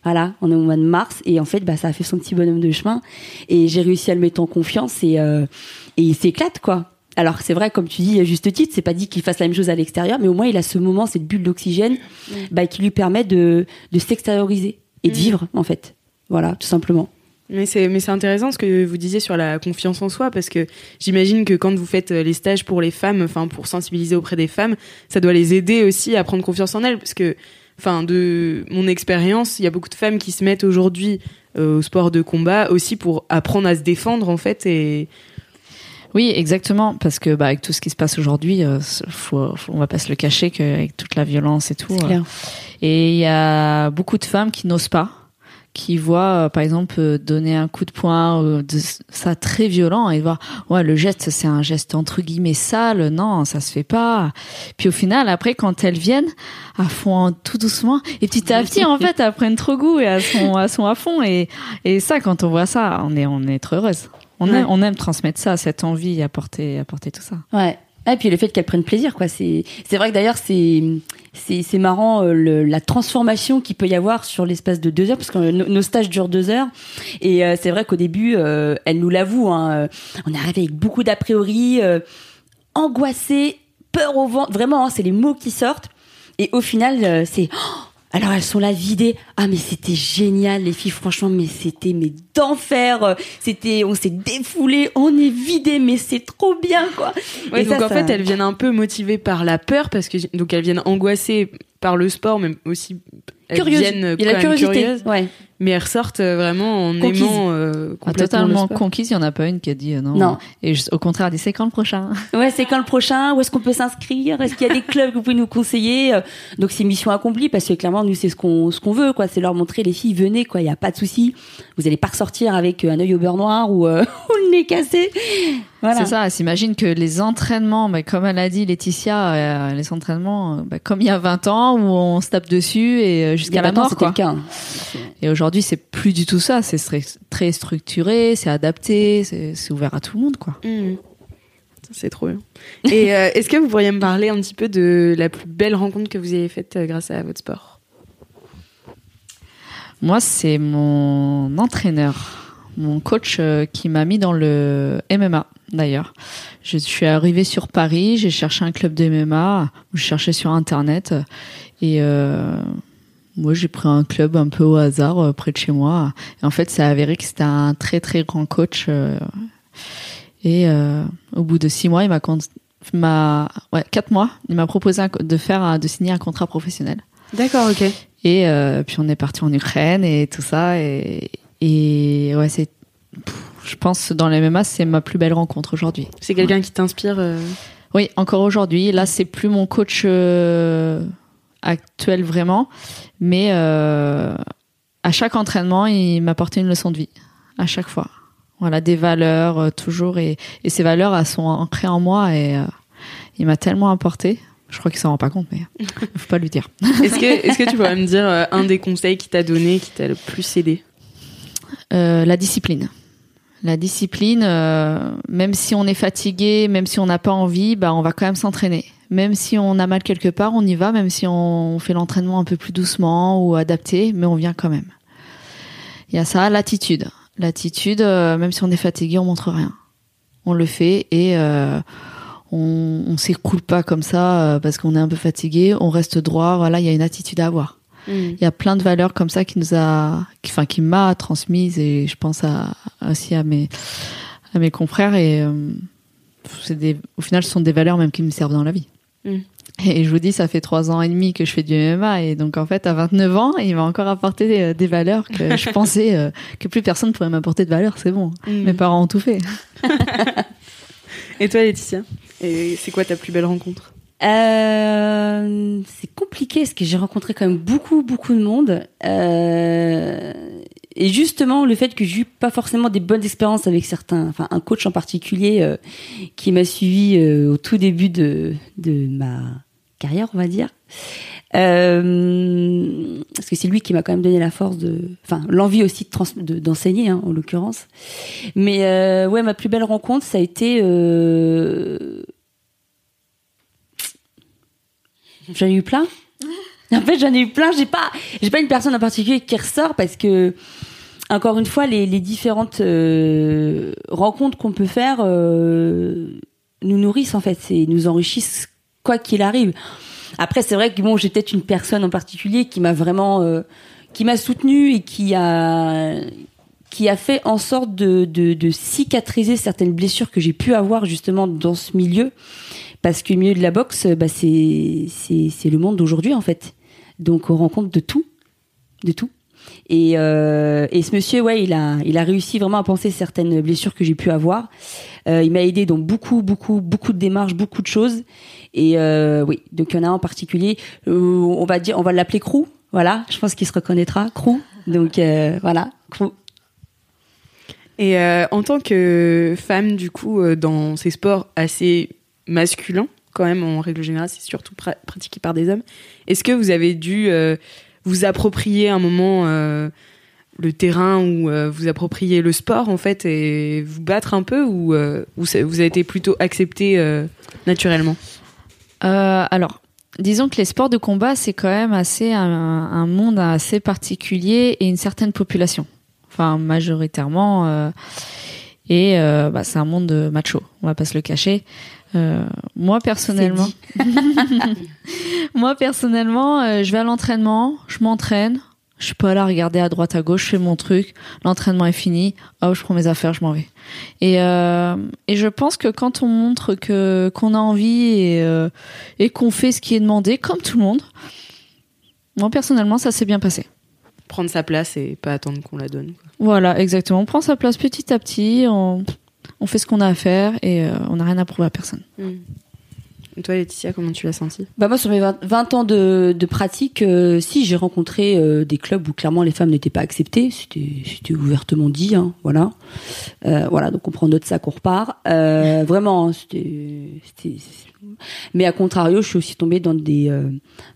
Voilà, on est au mois de mars et en fait, bah, ça a fait son petit bonhomme de chemin et j'ai réussi à le mettre en confiance et, euh, et il s'éclate quoi. Alors c'est vrai, comme tu dis à juste titre, c'est pas dit qu'il fasse la même chose à l'extérieur, mais au moins il a ce moment, cette bulle d'oxygène, bah, qui lui permet de, de s'extérioriser et de Mm. vivre en fait. Voilà, tout simplement. Mais c'est mais c'est intéressant ce que vous disiez sur la confiance en soi parce que j'imagine que quand vous faites euh, les stages pour les femmes, enfin pour sensibiliser auprès des femmes, ça doit les aider aussi à prendre confiance en elles parce que enfin de mon expérience, il y a beaucoup de femmes qui se mettent aujourd'hui euh, au sport de combat aussi pour apprendre à se défendre en fait et Oui, exactement, parce que bah, avec tout ce qui se passe aujourd'hui, euh, faut, faut- on va pas se le cacher qu'avec toute la violence et tout. Euh, et il y a beaucoup de femmes qui n'osent pas, qui voient, euh, par exemple, euh, donner un coup de poing, euh, de, ça très violent, et voir, ouais, le geste, c'est un geste entre guillemets sale, non, ça se fait pas. Puis au final, après, quand elles viennent, à fond, tout doucement, et petit à petit, en fait, elles prennent trop goût et elles sont, elles sont à fond. Et, et ça, quand on voit ça, on est, on est trop heureuse. On, Ouais. aime, on aime transmettre ça, cette envie, apporter, apporter tout ça. Ouais. Et puis le fait qu'elles prennent plaisir, quoi. C'est c'est vrai que d'ailleurs c'est c'est c'est marrant euh, le, la transformation qu'il peut y avoir sur l'espace de deux heures, parce que euh, nos, stages durent deux heures. Et euh, c'est vrai qu'au début, euh, elle nous l'avoue, hein, on est arrivé avec beaucoup d'a priori, angoissé, peur au ventre. Vraiment, hein, c'est les mots qui sortent. Et au final, c'est Oh alors elles sont là vidées. Ah mais c'était génial les filles franchement mais c'était mais d'enfer. C'était on s'est défoulé, on est vidé mais c'est trop bien quoi. Ouais, Et donc ça, en ça- fait, elles viennent un peu motivées par la peur parce que donc elles viennent angoissées par le sport, mais aussi viennent Il y a la curiosité. Ouais. mais elles ressortent euh, vraiment en Conquises. aimant euh, Ah, complètement totalement conquise, il n'y en a pas une qui a dit euh, non. Non. Et au contraire, elle dit c'est quand le prochain? Ouais, c'est quand le prochain Où est-ce qu'on peut s'inscrire? Est-ce qu'il y a des clubs que vous pouvez nous conseiller? Donc c'est mission accomplie parce que clairement nous c'est ce qu'on ce qu'on veut quoi, c'est leur montrer les filles venez quoi, il y a pas de souci. Vous allez pas ressortir avec un œil au beurre noir ou, euh, ou le nez cassé. Voilà. C'est ça, elle s'imagine que les entraînements, bah, comme elle a dit Laetitia, euh, les entraînements, bah, comme il y a 20 ans où on se tape dessus et euh, y jusqu'à la mort quoi. le cas. Et aujourd'hui, c'est plus du tout ça, c'est très structuré, c'est adapté, c'est ouvert à tout le monde quoi. Mmh. C'est trop bien. Et euh, est-ce que vous pourriez me parler un petit peu de la plus belle rencontre que vous avez faite euh, grâce à votre sport? Moi, c'est mon entraîneur, mon coach euh, qui m'a mis dans le MMA d'ailleurs. Je suis arrivée sur Paris, j'ai cherché un club de MMA, je cherchais sur internet et euh, moi j'ai pris un club un peu au hasard euh, près de chez moi. Et en fait, ça a avéré que c'était un très très grand coach. euh, et euh, au bout de six mois, il m'a ouais quatre mois, il m'a proposé un de faire un- de signer un contrat professionnel. D'accord, ok. Et puis on est parti en Ukraine et tout ça. Et, et ouais, c'est. Je pense dans les MMA, c'est ma plus belle rencontre aujourd'hui. C'est quelqu'un qui t'inspire Oui, encore aujourd'hui. Là, c'est plus mon coach actuel vraiment, mais euh, à chaque entraînement, il m'apportait une leçon de vie. À chaque fois. Voilà, des valeurs euh, toujours. Et, et ces valeurs, elles sont ancrées en moi et euh, il m'a tellement apporté. Je crois qu'il s'en rend pas compte, mais faut pas lui dire. Est-ce que, est-ce que tu pourrais me dire un des conseils qu'il t'a donné, qui t'a le plus aidé? La discipline. La discipline, euh, même si on est fatigué, même si on n'a pas envie, bah on va quand même s'entraîner. Même si on a mal quelque part, on y va, même si on fait l'entraînement un peu plus doucement ou adapté, mais on vient quand même. Il y a ça, l'attitude. L'attitude, euh, même si on est fatigué, on montre rien. On le fait et euh, on, on s'écoule pas comme ça euh, parce qu'on est un peu fatigué. On reste droit. Voilà, il y a une attitude à avoir. Il y a plein de valeurs comme ça qui nous a, qui, enfin, qui m'a transmise et je pense à, aussi à mes, à mes confrères et euh, c'est des, au final, ce sont des valeurs même qui me servent dans la vie. Mm. Et je vous dis, ça fait trois ans et demi que je fais du MMA et donc en fait, à 29 ans, il m'a encore apporté des, des valeurs que je pensais euh, que plus personne pourrait m'apporter de valeurs. C'est bon. Mm. Mes parents ont tout fait. Et toi, Laetitia? Et c'est quoi ta plus belle rencontre? Euh, c'est compliqué parce que j'ai rencontré quand même beaucoup, beaucoup de monde. Euh, et justement, le fait que j'ai eu pas forcément des bonnes expériences avec certains, enfin un coach en particulier euh, qui m'a suivi euh, au tout début de, de ma carrière, on va dire. Euh, parce que c'est lui qui m'a quand même donné la force de, enfin l'envie aussi de d'enseigner hein, en l'occurrence. Mais euh, ouais, ma plus belle rencontre, ça a été euh, J'en ai eu plein. En fait, j'en ai eu plein. J'ai pas, j'ai pas une personne en particulier qui ressort parce que, encore une fois, les, les différentes euh, rencontres qu'on peut faire euh, nous nourrissent en fait, et nous enrichissent quoi qu'il arrive. Après, c'est vrai que bon, j'ai une personne en particulier qui m'a vraiment, euh, qui m'a soutenue et qui a, qui a fait en sorte de, de, de cicatriser certaines blessures que j'ai pu avoir justement dans ce milieu, parce que le milieu de la boxe, bah, c'est, c'est, c'est le monde d'aujourd'hui en fait. Donc on rencontre de tout, de tout. Et, euh, et ce monsieur, ouais, il a, il a réussi vraiment à penser certaines blessures que j'ai pu avoir. Euh, il m'a aidé dans beaucoup, beaucoup, beaucoup de démarches, beaucoup de choses. Et euh, oui, donc il y en a un en particulier. on va dire, on va l'appeler Crou. Voilà, je pense qu'il se reconnaîtra, Crou. Donc voilà, Crou. Et en tant que femme, du coup, dans ces sports assez masculins, quand même, en règle générale, c'est surtout pra- pratiqué par des hommes, est-ce que vous avez dû vous approprier un moment euh, le terrain ou euh, vous approprier le sport, en fait, et vous battre un peu ou, euh, vous avez été plutôt accepté naturellement? Alors, disons que les sports de combat, c'est quand même assez un, monde assez particulier et une certaine population. Enfin, majoritairement. et bah, c'est un monde de macho, on va pas se le cacher. Euh, moi personnellement, moi personnellement, euh, je vais à l'entraînement, je m'entraîne, je suis pas là à regarder à droite à gauche, je fais mon truc, l'entraînement est fini, hop, je prends mes affaires, je m'en vais. Et euh, et je pense que quand on montre que qu'on a envie et et qu'on fait ce qui est demandé, comme tout le monde, moi personnellement, ça s'est bien passé. Prendre sa place et pas attendre qu'on la donne. quoi. Voilà, exactement. On prend sa place petit à petit, on, on fait ce qu'on a à faire et euh, on n'a rien à prouver à personne. Et toi, Laetitia, comment tu l'as senti? Bah moi sur mes 20, 20 ans de, de pratique, euh, si j'ai rencontré euh, des clubs où clairement les femmes n'étaient pas acceptées, c'était ouvertement dit, hein, voilà, Euh, voilà donc on prend notre sac, on repart. Euh, vraiment, hein, c'était- mais à contrario, je suis aussi tombée dans des euh,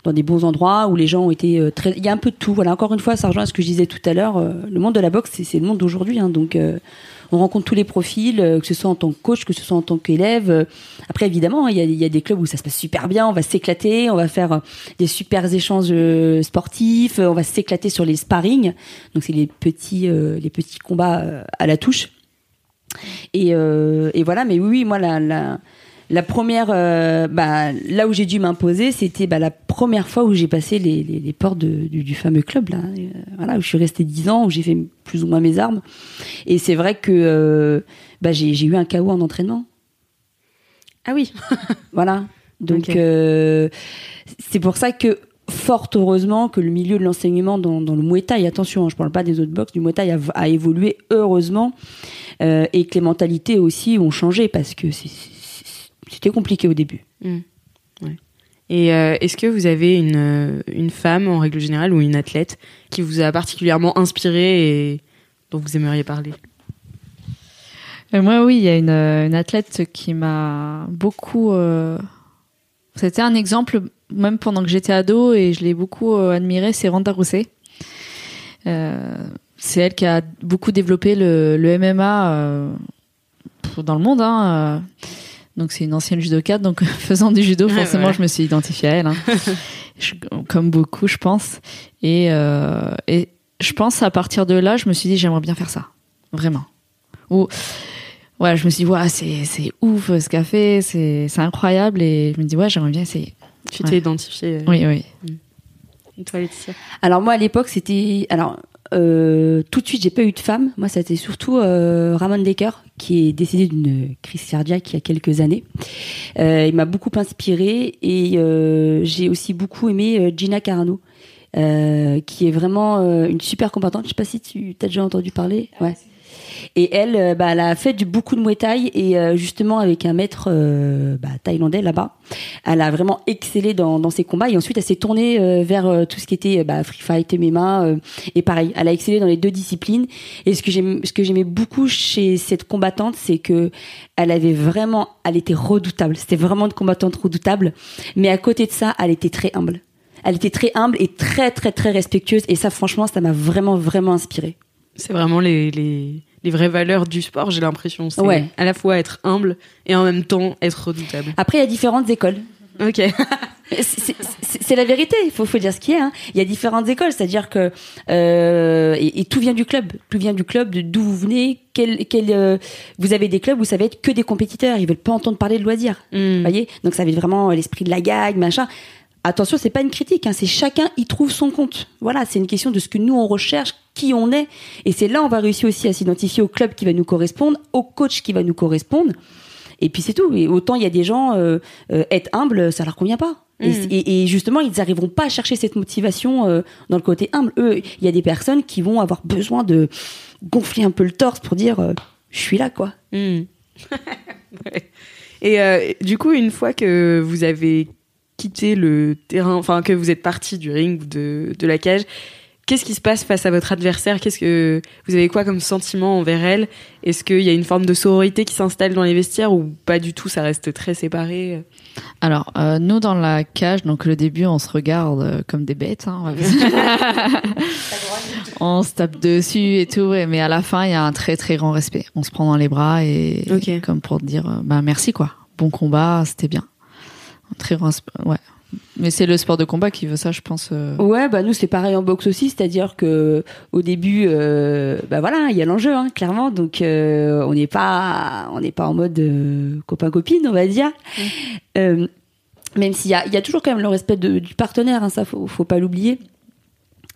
dans des bons endroits où les gens ont été euh, très, il y a un peu de tout, voilà. Encore une fois, ça rejoint à ce que je disais tout à l'heure. euh, le monde de la boxe, c'est le monde d'aujourd'hui, hein, donc. euh, on rencontre tous les profils, euh, que ce soit en tant que coach, que ce soit en tant qu'élève. Euh, Après, évidemment, il y a, y a des clubs où ça se passe super bien, on va s'éclater, on va faire des super échanges sportifs, on va s'éclater sur les sparring. Donc, c'est les petits, les petits combats à la touche. Et, et voilà, mais oui, oui, moi, la, la, la première, euh, bah, là où j'ai dû m'imposer, c'était bah, la première fois où j'ai passé les, les, les portes de- du, du fameux club, là, euh, voilà, où je suis restée 10 ans, où j'ai fait plus ou moins mes armes. Et c'est vrai que euh, bah, j'ai j'ai eu un KO en entraînement. Ah oui. Voilà. Donc Ok. euh, c'est pour ça que fort heureusement que le milieu de l'enseignement dans, dans le Muay Thai, attention, hein, je parle pas des autres box, du Muay Thai a, a évolué heureusement euh, et que les mentalités aussi ont changé parce que c'est- c'est- c'était compliqué au début. Et euh, est-ce que vous avez une, euh, une femme en règle générale ou une athlète qui vous a particulièrement inspiré et dont vous aimeriez parler? Et moi, oui, il y a une, euh, une athlète qui m'a beaucoup. euh, C'était un exemple, même pendant que j'étais ado, et je l'ai beaucoup euh, admirée, c'est Randa Rousset. Euh, c'est elle qui a beaucoup développé le, le MMA euh, dans le monde. Hein, euh. Donc c'est une ancienne judokate, donc faisant du judo, Ouais, forcément, je me suis identifiée à elle. hein. Je- comme beaucoup, je pense. Et, euh, et je pense à partir de là, je me suis dit, j'aimerais bien faire ça. Vraiment. Ou, ouais, je me suis dit, ouais, c'est, c'est ouf ce qu'elle fait, c'est, c'est incroyable. Et je me dis, ouais, j'aimerais bien essayer. Tu Ouais. t'es identifié Oui, oui. Et toi, Laetitia? Alors moi à l'époque c'était alors euh, tout de suite j'ai pas eu de femme. Moi ça a été surtout euh, Ramon Decker qui est décédé d'une crise cardiaque il y a quelques années. Euh, il m'a beaucoup inspiré et euh, j'ai aussi beaucoup aimé euh, Gina Carano. euh, qui est vraiment une super combattante. Je sais pas si tu as déjà entendu parler. Ouais. Et elle, euh, bah, elle a fait du, beaucoup de Muay Thai et euh, justement avec un maître euh, bah, thaïlandais là-bas, elle a vraiment excellé dans, dans ses combats et ensuite elle s'est tournée euh, vers euh, tout ce qui était euh, bah, free fight, MMA et pareil, elle a excellé dans les deux disciplines. Et ce que j'aime, ce que j'aimais beaucoup chez cette combattante, c'est que elle avait vraiment, elle était redoutable. C'était vraiment une combattante redoutable, mais à côté de ça, elle était très humble. Elle était très humble et très très très respectueuse et ça franchement, ça m'a vraiment vraiment inspiré. C'est vraiment les, les, les vraies valeurs du sport, j'ai l'impression. C'est Ouais. à la fois être humble et en même temps être redoutable. Après, il y a différentes écoles. Ok. C'est- la vérité. Il faut, faut dire ce qui est. Hein. Il y a différentes écoles, c'est-à-dire que euh, et, et tout vient du club. Tout vient du club, de d'où vous venez. Quel, quel, euh, vous avez des clubs où ça va être que des compétiteurs. Ils veulent pas entendre parler de loisirs. Vous voyez? Donc ça va être vraiment l'esprit de la gag, machin. Attention, c'est pas une critique. Hein, c'est chacun y trouve son compte. Voilà, c'est une question de ce que nous on recherche, qui on est, et c'est là on va réussir aussi à s'identifier au club qui va nous correspondre, au coach qui va nous correspondre. Et puis c'est tout. Et autant il y a des gens euh, euh, être humble, ça leur convient pas. Et, et- et justement, ils n'arriveront pas à chercher cette motivation euh, dans le côté humble. Eux, il y a des personnes qui vont avoir besoin de gonfler un peu le torse pour dire euh, je suis là quoi. Ouais. Et euh, du coup, une fois que vous avez quitté le terrain, enfin que vous êtes parti du ring ou de, de la cage, qu'est-ce qui se passe face à votre adversaire? Qu'est-ce que vous avez quoi comme sentiment envers elle? Est-ce qu'il y a une forme de sororité qui s'installe dans les vestiaires ou pas du tout Ça reste très séparé? Alors, euh, nous dans la cage, donc le début, on se regarde euh, comme des bêtes. Hein, on se tape dessus et tout, mais à la fin, il y a un très très grand respect. On se prend dans les bras et comme pour dire, euh, bah merci quoi, bon combat, c'était bien. Un très grand, ouais. Mais c'est le sport de combat qui veut ça, je pense. euh. Ouais, bah nous c'est pareil en boxe aussi, c'est-à-dire que au début, euh, bah voilà, il y a l'enjeu, hein, clairement. Donc euh, on n'est pas, on n'est pas en mode euh, copain copine, on va dire. Euh, même s'il y a, il y a toujours quand même le respect de- du partenaire, hein, ça faut, faut pas l'oublier.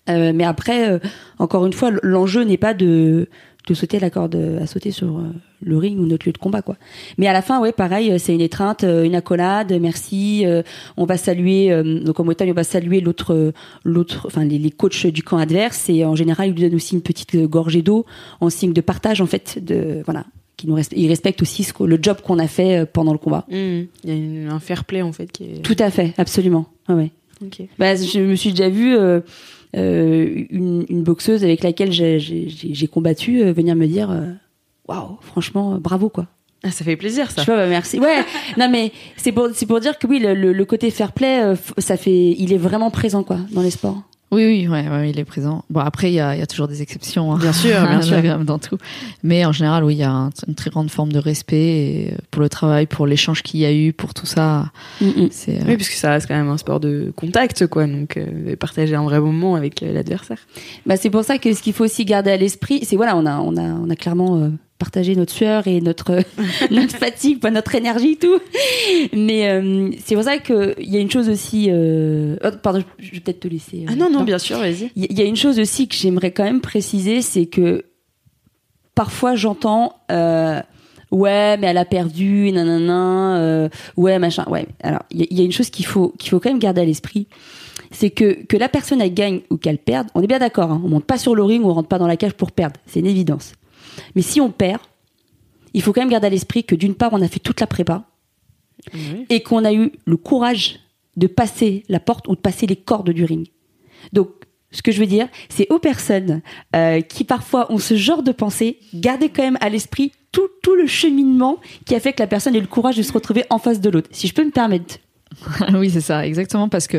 Mais après, encore une fois, l'enjeu n'est pas de de sauter la corde à sauter sur euh, le ring ou notre lieu de combat quoi. Mais à la fin ouais pareil euh, c'est une étreinte, euh, une accolade, merci, euh, on va saluer euh, donc en Bretagne on va saluer l'autre l'autre enfin les, les coachs du camp adverse et en général ils lui donnent aussi une petite gorgée d'eau en signe de partage en fait de voilà qui nous ils respectent aussi ce le job qu'on a fait pendant le combat. Il y a une- un fair play en fait qui est. Tout à fait, absolument. Ah ouais. Ok. Bah, je me suis déjà vu euh, une, une boxeuse avec laquelle j'ai- combattu euh, venir me dire euh, waouh, franchement, euh, bravo quoi. Ah, ça fait plaisir ça. Tu vois, bah, merci. Ouais, non mais c'est pour c'est pour dire que oui, le, le- le côté fair play, euh, ça fait, il est vraiment présent quoi dans les sports. Oui, oui, ouais, ouais, il est présent. Bon, après, il y a, il y a toujours des exceptions. hein. Bien sûr, bien sûr. Dans tout. Mais en général, oui, il y a un- une très grande forme de respect pour le travail, pour l'échange qu'il y a eu, pour tout ça. C'est, euh, Oui, parce que ça reste quand même un sport de contact, quoi. Donc, euh, partager un vrai moment avec euh, l'adversaire. Bah, c'est pour ça que ce qu'il faut aussi garder à l'esprit, c'est voilà, on a, on a, on a clairement partagé notre sueur et notre, notre fatigue, pas notre énergie, tout. Mais euh, c'est pour ça qu'il y a une chose aussi. Euh... oh, pardon, je vais peut-être te laisser. euh, Ah non, non, non. bien sûr, vas-y. Il y- a une chose aussi que j'aimerais quand même préciser, c'est que parfois j'entends euh, ouais mais elle a perdu nanana ouais machin ouais alors il y, a- il y a une chose qu'il faut qu'il faut quand même garder à l'esprit c'est que que la personne elle gagne ou qu'elle perde on est bien d'accord hein, on monte pas sur le ring on rentre pas dans la cage pour perdre c'est une évidence mais si on perd il faut quand même garder à l'esprit que d'une part on a fait toute la prépa et qu'on a eu le courage de passer la porte ou de passer les cordes du ring. Donc, ce que je veux dire, c'est aux personnes euh, qui parfois ont ce genre de pensée, gardez quand même à l'esprit tout, tout le cheminement qui a fait que la personne ait le courage de se retrouver en face de l'autre. Si je peux me permettre. oui, c'est ça, exactement, parce que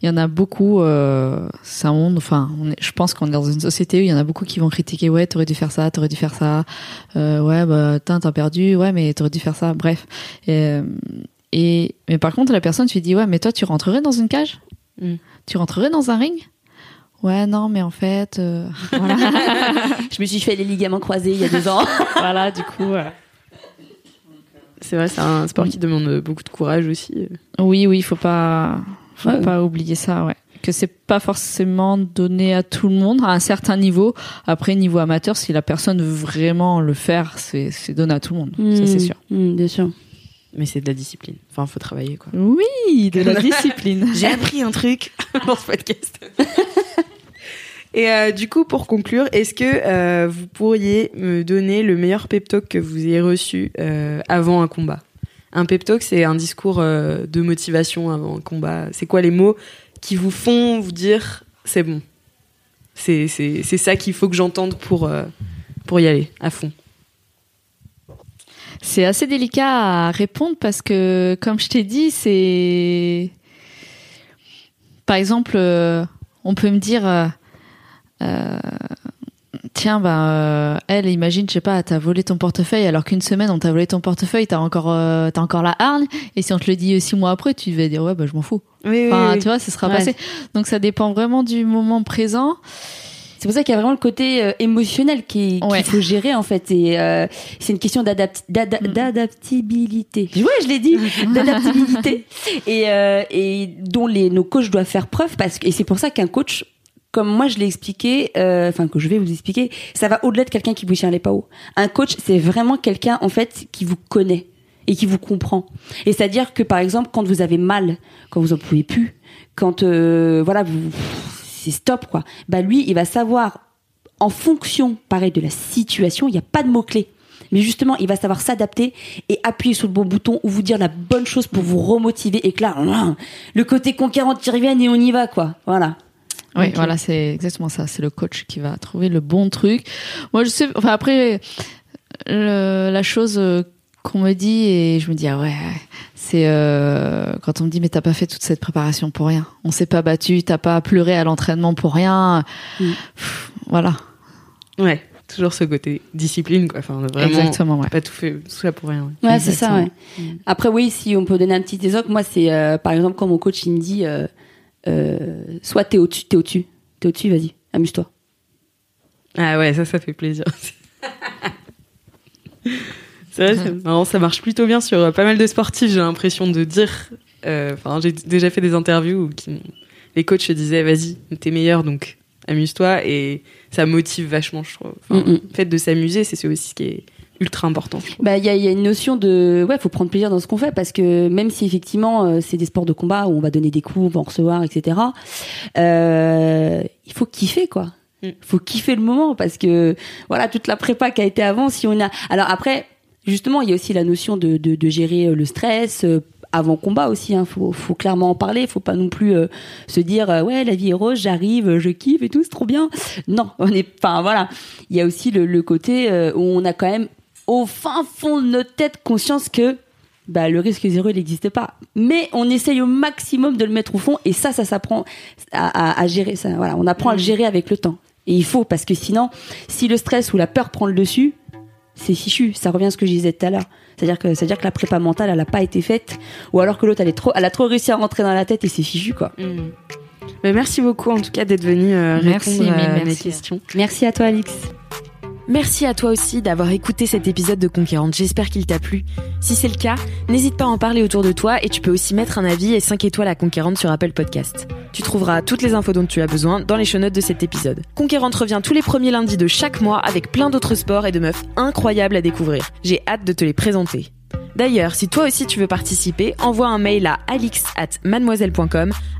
il y en a beaucoup. Euh, c'est un monde. Enfin, on est- je pense qu'on est dans une société où il y en a beaucoup qui vont critiquer. Ouais, t'aurais dû faire ça, t'aurais dû faire ça. Euh, ouais, bah, t'as perdu. Ouais, mais t'aurais dû faire ça. Bref. Et, euh, et mais par contre, la personne, tu lui dis, ouais, mais toi, tu rentrerais dans une cage? Mm. Tu rentrerais dans un ring? Ouais, non, mais en fait, euh, voilà, Je me suis fait les ligaments croisés il y a deux ans. voilà, du coup. C'est vrai, c'est un sport qui demande beaucoup de courage aussi. Oui, oui, faut pas, faut Ouais. pas oublier ça, ouais. Que c'est pas forcément donné à tout le monde à un certain niveau. Après, niveau amateur, si la personne veut vraiment le faire, c'est, c'est donné à tout le monde. Ça, c'est sûr. Mm, bien sûr. Mais c'est de la discipline. Enfin, faut travailler, quoi. Oui, de la discipline. J'ai appris un truc dans ce podcast. Et euh, du coup, pour conclure, est-ce que euh, vous pourriez me donner le meilleur pep talk que vous ayez reçu euh, avant un combat? Un pep talk, c'est un discours de motivation avant un combat. C'est quoi les mots qui vous font vous dire c'est bon? C'est ça qu'il faut que j'entende pour pour y aller à fond. C'est assez délicat à répondre parce que, comme je t'ai dit, c'est. Par exemple, on peut me dire euh, tiens, euh, elle, imagine, je sais pas, t'as volé ton portefeuille alors qu'une semaine on t'a volé ton portefeuille, t'as encore, euh, t'as encore la hargne. Et si on te le dit six mois après, tu vas dire ouais, bah je m'en fous. Oui, Enfin, oui, oui. tu vois, ce sera Ouais. passé. Donc ça dépend vraiment du moment présent. C'est pour ça qu'il y a vraiment le côté euh, émotionnel qui- qu'il Ouais. faut gérer en fait. Et euh, c'est une question d'adapt- d'ada- Mm. d'adaptabilité. Ouais, je l'ai dit, d'adaptabilité. Et, euh, et dont les, nos coachs doivent faire preuve parce que et c'est pour ça qu'un coach comme moi je l'ai expliqué, euh, enfin que je vais vous expliquer, ça va au-delà de quelqu'un qui vous tient les pas hauts. Un coach, c'est vraiment quelqu'un en fait qui vous connaît et qui vous comprend. Et c'est-à-dire que par exemple, quand vous avez mal, quand vous en pouvez plus, quand euh, voilà, c'est stop quoi. Bah lui, il va savoir en fonction, pareil, de la situation, il n'y a pas de mots-clés. Mais justement, il va savoir s'adapter et appuyer sur le bon bouton ou vous dire la bonne chose pour vous remotiver et que là, le côté conquérant qui revienne et on y va, quoi. Voilà. Oui, voilà, c'est exactement ça. C'est le coach qui va trouver le bon truc. Moi, je sais. Enfin, après, le- la chose euh, qu'on me dit et je me dis ah ouais, c'est euh, quand on me dit mais t'as pas fait toute cette préparation pour rien. On s'est pas battu, t'as pas pleuré à l'entraînement pour rien. Mm. Pff, voilà, Ouais, toujours ce côté discipline, quoi. Enfin, vraiment, exactement. Ouais. pas tout fait tout ça pour rien. ouais. Ouais, c'est ça, ouais. Après, oui, si on peut donner un petit exemple, moi, c'est euh, par exemple quand mon coach il me dit euh, euh, soit t'es au-dessus, t'es au-dessus, t'es au-dessus, vas-y, amuse-toi. Ah ouais, ça, ça fait plaisir. C'est vrai, marrant, ça marche plutôt bien sur euh, pas mal de sportifs, j'ai l'impression de dire. euh, Enfin, j'ai déjà fait des interviews où qui- les coachs se disaient vas-y, t'es meilleur donc amuse-toi et ça motive vachement, je trouve. Mm, mm. Le fait de s'amuser, c'est aussi ce qui est ultra important. Bah, il y a, il y a une notion de, ouais, faut prendre plaisir dans ce qu'on fait parce que même si effectivement euh, c'est des sports de combat où on va donner des coups, on va en recevoir, etc. Euh, il faut kiffer quoi. Mm. Faut kiffer le moment parce que voilà toute la prépa qui a été avant. Si on a, alors après, justement, il y a aussi la notion de, de, de gérer euh, le stress. avant combat aussi, hein, faut, faut clairement en parler. Faut pas non plus euh, se dire euh, ouais la vie est rose, j'arrive, je kiffe et tout, c'est trop bien. Non, on est, enfin voilà, il y a aussi le, le côté euh, où on a quand même au fin fond de notre tête conscience que bah, le risque zéro il n'existe pas. Mais on essaye au maximum de le mettre au fond et ça, ça s'apprend à, à, à gérer. Ça, voilà, on apprend à le gérer avec le temps. Et il faut parce que sinon, si le stress ou la peur prend le dessus, c'est fichu. Ça revient à ce que je disais tout à l'heure. C'est-à-dire que, c'est-à-dire que la prépa mentale, elle n'a pas été faite, ou alors que l'autre, elle est trop, elle a trop réussi à rentrer dans la tête et c'est fichu, quoi. Mais merci beaucoup en tout cas d'être venu euh, Merci, répondre à mille mes merci. questions. Merci à toi, Alix. Merci à toi aussi d'avoir écouté cet épisode de Conquérante, j'espère qu'il t'a plu. Si c'est le cas, n'hésite pas à en parler autour de toi et tu peux aussi mettre un avis et 5 étoiles à Conquérante sur Apple Podcast. Tu trouveras toutes les infos dont tu as besoin dans les show notes de cet épisode. Conquérante revient tous les premiers lundis de chaque mois avec plein d'autres sports et de meufs incroyables à découvrir. J'ai hâte de te les présenter. D'ailleurs, si toi aussi tu veux participer, envoie un mail à alix at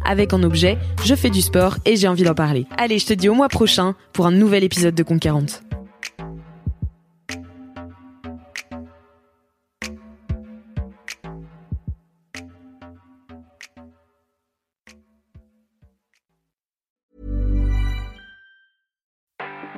avec en objet Je fais du sport et j'ai envie d'en parler. Allez, je te dis au mois prochain pour un nouvel épisode de Conquérante.